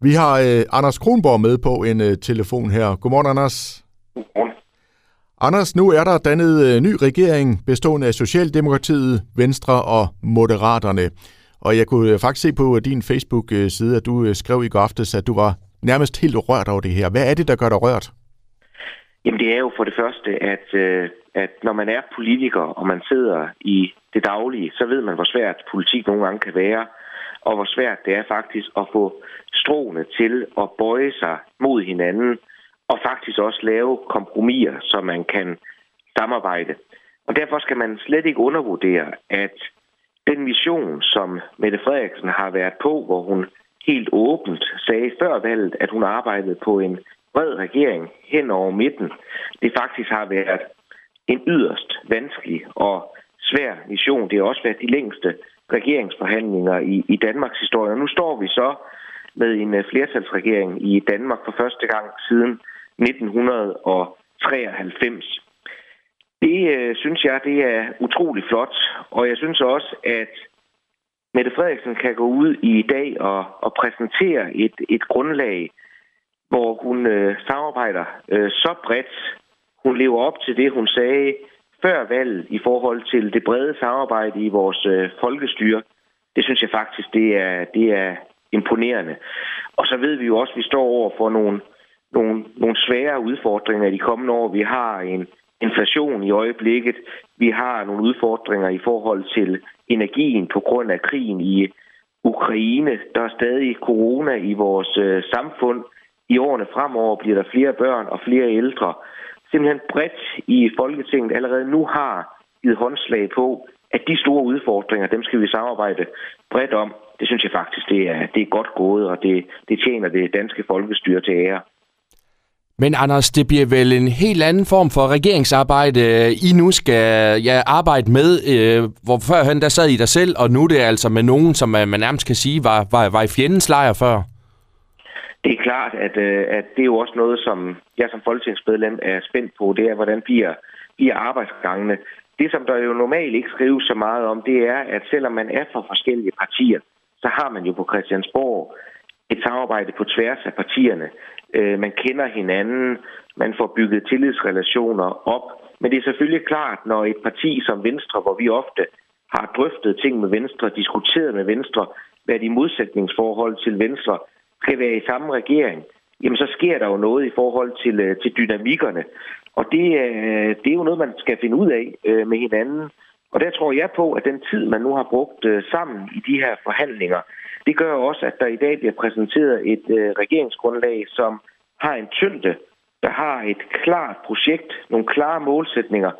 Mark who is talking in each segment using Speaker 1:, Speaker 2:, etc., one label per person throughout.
Speaker 1: Vi har øh, Anders Kronborg med på en øh, telefon her. Godmorgen, Anders.
Speaker 2: Godmorgen.
Speaker 1: Anders, nu er der dannet øh, ny regering bestående af Socialdemokratiet, Venstre og Moderaterne. Og jeg kunne øh, faktisk se på din Facebook-side, at du øh, skrev i går aftes, at du var nærmest helt rørt over det her. Hvad er det, der gør dig rørt?
Speaker 2: Jamen det er jo for det første, at, øh, at når man er politiker, og man sidder i det daglige, så ved man, hvor svært politik nogle gange kan være, og hvor svært det er faktisk at få stråene til at bøje sig mod hinanden, og faktisk også lave kompromiser, så man kan samarbejde. Og derfor skal man slet ikke undervurdere, at den mission, som Mette Frederiksen har været på, hvor hun helt åbent sagde før valget, at hun arbejdede på en bred regering hen over midten, det faktisk har været en yderst vanskelig og svær mission. Det har også været de længste regeringsforhandlinger i, i Danmarks historie. Og nu står vi så med en øh, flertalsregering i Danmark for første gang siden 1993. Det øh, synes jeg, det er utrolig flot, og jeg synes også, at Mette Frederiksen kan gå ud i dag og, og præsentere et, et grundlag, hvor hun øh, samarbejder øh, så bredt. Hun lever op til det, hun sagde før valget i forhold til det brede samarbejde i vores øh, folkestyre. Det synes jeg faktisk, det er, det er imponerende. Og så ved vi jo også, at vi står over for nogle, nogle, nogle svære udfordringer i de kommende år. Vi har en inflation i øjeblikket. Vi har nogle udfordringer i forhold til energien på grund af krigen i Ukraine. Der er stadig corona i vores øh, samfund. I årene fremover bliver der flere børn og flere ældre. Simpelthen bredt i Folketinget allerede nu har givet håndslag på, at de store udfordringer, dem skal vi samarbejde bredt om. Det synes jeg faktisk, det er, det er godt gået, og det, det tjener det danske folkestyre til ære.
Speaker 3: Men Anders, det bliver vel en helt anden form for regeringsarbejde, I nu skal ja, arbejde med, øh, hvor førhen der sad I der selv, og nu er det altså med nogen, som man nærmest kan sige var, var, var i fjendens lejr før.
Speaker 2: Det er klart, at, øh, at det er jo også noget, som jeg som folketingsmedlem er spændt på, det er, hvordan bliver, bliver arbejdsgangene. Det, som der jo normalt ikke skrives så meget om, det er, at selvom man er fra forskellige partier, så har man jo på Christiansborg et samarbejde på tværs af partierne. Øh, man kender hinanden, man får bygget tillidsrelationer op. Men det er selvfølgelig klart, når et parti som Venstre, hvor vi ofte har drøftet ting med Venstre, diskuteret med Venstre, hvad de modsætningsforhold til Venstre skal være i samme regering, jamen så sker der jo noget i forhold til, øh, til dynamikkerne. Og det, øh, det er jo noget, man skal finde ud af øh, med hinanden. Og der tror jeg på, at den tid, man nu har brugt øh, sammen i de her forhandlinger, det gør også, at der i dag bliver præsenteret et øh, regeringsgrundlag, som har en tyngde, der har et klart projekt, nogle klare målsætninger,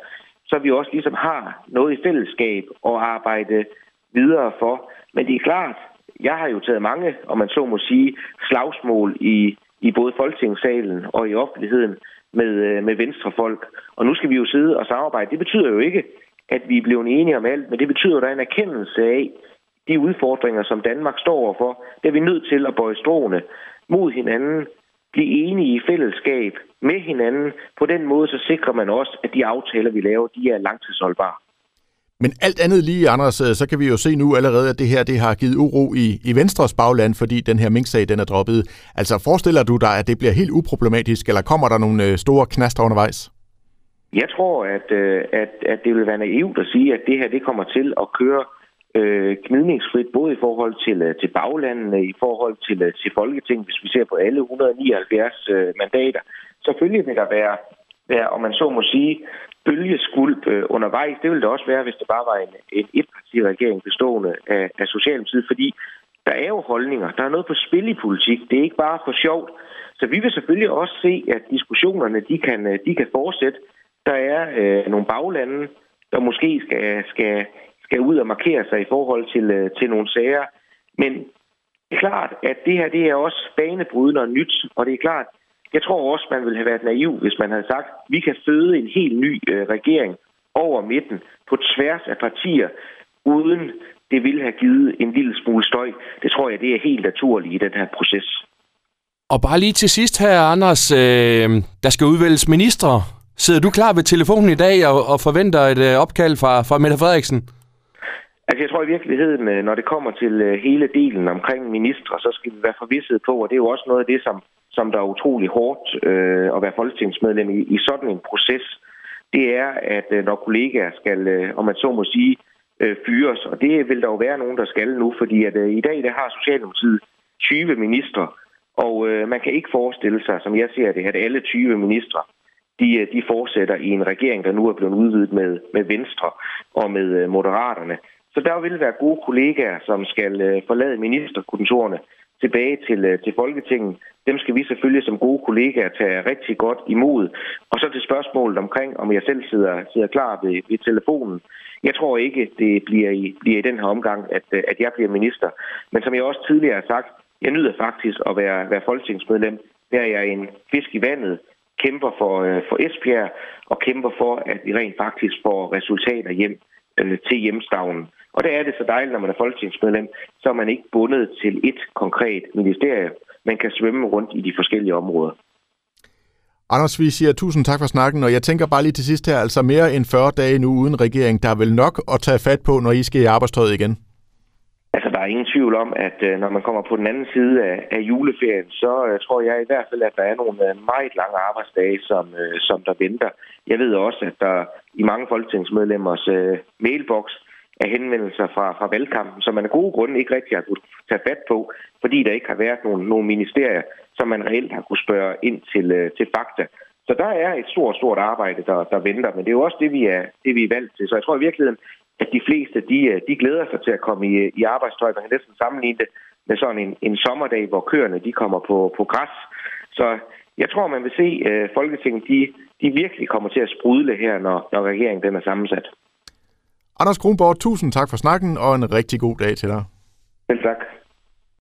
Speaker 2: så vi også ligesom har noget i fællesskab at arbejde videre for. Men det er klart, jeg har jo taget mange, om man så må sige, slagsmål i, i både Folketingssalen og i offentligheden med, øh, med venstrefolk. Og nu skal vi jo sidde og samarbejde. Det betyder jo ikke, at vi er blevet enige om alt, men det betyder, at der er en erkendelse af, de udfordringer, som Danmark står overfor, det er vi nødt til at bøje stråene mod hinanden, blive enige i fællesskab med hinanden. På den måde så sikrer man også, at de aftaler, vi laver, de er langtidsholdbare.
Speaker 1: Men alt andet lige, Anders, øh, så kan vi jo se nu allerede, at det her det har givet uro i, i Venstres bagland, fordi den her minksag den er droppet. Altså forestiller du dig, at det bliver helt uproblematisk, eller kommer der nogle øh, store knaster undervejs?
Speaker 2: Jeg tror, at, øh, at, at det vil være naivt at sige, at det her det kommer til at køre øh, gnidningsfrit, både i forhold til, øh, til baglandene, i forhold til, øh, til Folketing, hvis vi ser på alle 179 øh, mandater. Selvfølgelig vil der være, være, om man så må sige, bølgeskulp øh, undervejs. Det ville det også være, hvis det bare var en, en etpartiregering bestående af, af Socialdemokratiet, fordi der er jo holdninger. Der er noget på spil i politik. Det er ikke bare for sjovt. Så vi vil selvfølgelig også se, at diskussionerne de kan, øh, de kan fortsætte. Der er øh, nogle baglande, der måske skal, skal skal ud og markere sig i forhold til, øh, til nogle sager. Men det er klart, at det her det er også banebrydende og nyt, og det er klart, jeg tror også, man ville have været naiv, hvis man havde sagt, at vi kan føde en helt ny øh, regering over midten på tværs af partier, uden det ville have givet en lille smule støj. Det tror jeg, det er helt naturligt i den her proces.
Speaker 3: Og bare lige til sidst her, Anders, øh, der skal udvælges ministre. Sidder du klar ved telefonen i dag og, og forventer et øh, opkald fra, fra Mette Frederiksen?
Speaker 2: Altså jeg tror i virkeligheden, øh, når det kommer til øh, hele delen omkring ministre, så skal vi være forvisset på, og det er jo også noget af det, som, som der er utrolig hårdt øh, at være folketingsmedlem i, i sådan en proces. Det er, at øh, når kollegaer skal, øh, om man så må sige, øh, fyres, og det vil der jo være nogen, der skal nu, fordi at øh, i dag der har Socialdemokratiet 20 ministre, og øh, man kan ikke forestille sig, som jeg ser det, at alle 20 ministre de, de fortsætter i en regering, der nu er blevet udvidet med, med Venstre og med øh, Moderaterne. Så der vil være gode kollegaer, som skal øh, forlade ministerkontorene tilbage til, øh, til Folketinget. Dem skal vi selvfølgelig som gode kollegaer tage rigtig godt imod. Og så til spørgsmålet omkring, om jeg selv sidder, sidder klar ved, ved telefonen. Jeg tror ikke, det bliver i, bliver i den her omgang, at, øh, at jeg bliver minister. Men som jeg også tidligere har sagt, jeg nyder faktisk at være, være folketingsmedlem. Der er jeg en fisk i vandet, kæmper for, for Esbjerg og kæmper for, at vi rent faktisk får resultater hjem til hjemstavnen. Og der er det så dejligt, når man er folketingsmedlem, så er man ikke bundet til et konkret ministerie. Man kan svømme rundt i de forskellige områder.
Speaker 1: Anders, vi siger tusind tak for snakken, og jeg tænker bare lige til sidst her, altså mere end 40 dage nu uden regering, der er vel nok at tage fat på, når I skal i arbejdstøjet igen?
Speaker 2: Altså, der er ingen tvivl om, at øh, når man kommer på den anden side af, af juleferien, så uh, tror jeg i hvert fald, at der er nogle uh, meget lange arbejdsdage, som, uh, som der venter. Jeg ved også, at der i mange folketingsmedlemmers uh, mailbox af henvendelser fra, fra valgkampen, som man af gode grunde ikke rigtig har kunnet tage fat på, fordi der ikke har været nogen, nogen ministerier, som man reelt har kunne spørge ind til, øh, til fakta. Så der er et stort, stort arbejde, der, der venter, men det er jo også det, vi er, det, vi er valgt til. Så jeg tror i virkeligheden, at de fleste, de, øh, de glæder sig til at komme i, i arbejdstøj. Man kan næsten sammenligne det med sådan en, en sommerdag, hvor køerne de kommer på, på græs. Så jeg tror, man vil se, at Folketinget de, de virkelig kommer til at sprudle her, når, når regeringen den er sammensat.
Speaker 1: Anders Kronborg, tusind tak for snakken, og en rigtig god dag til dig.
Speaker 2: Selv tak.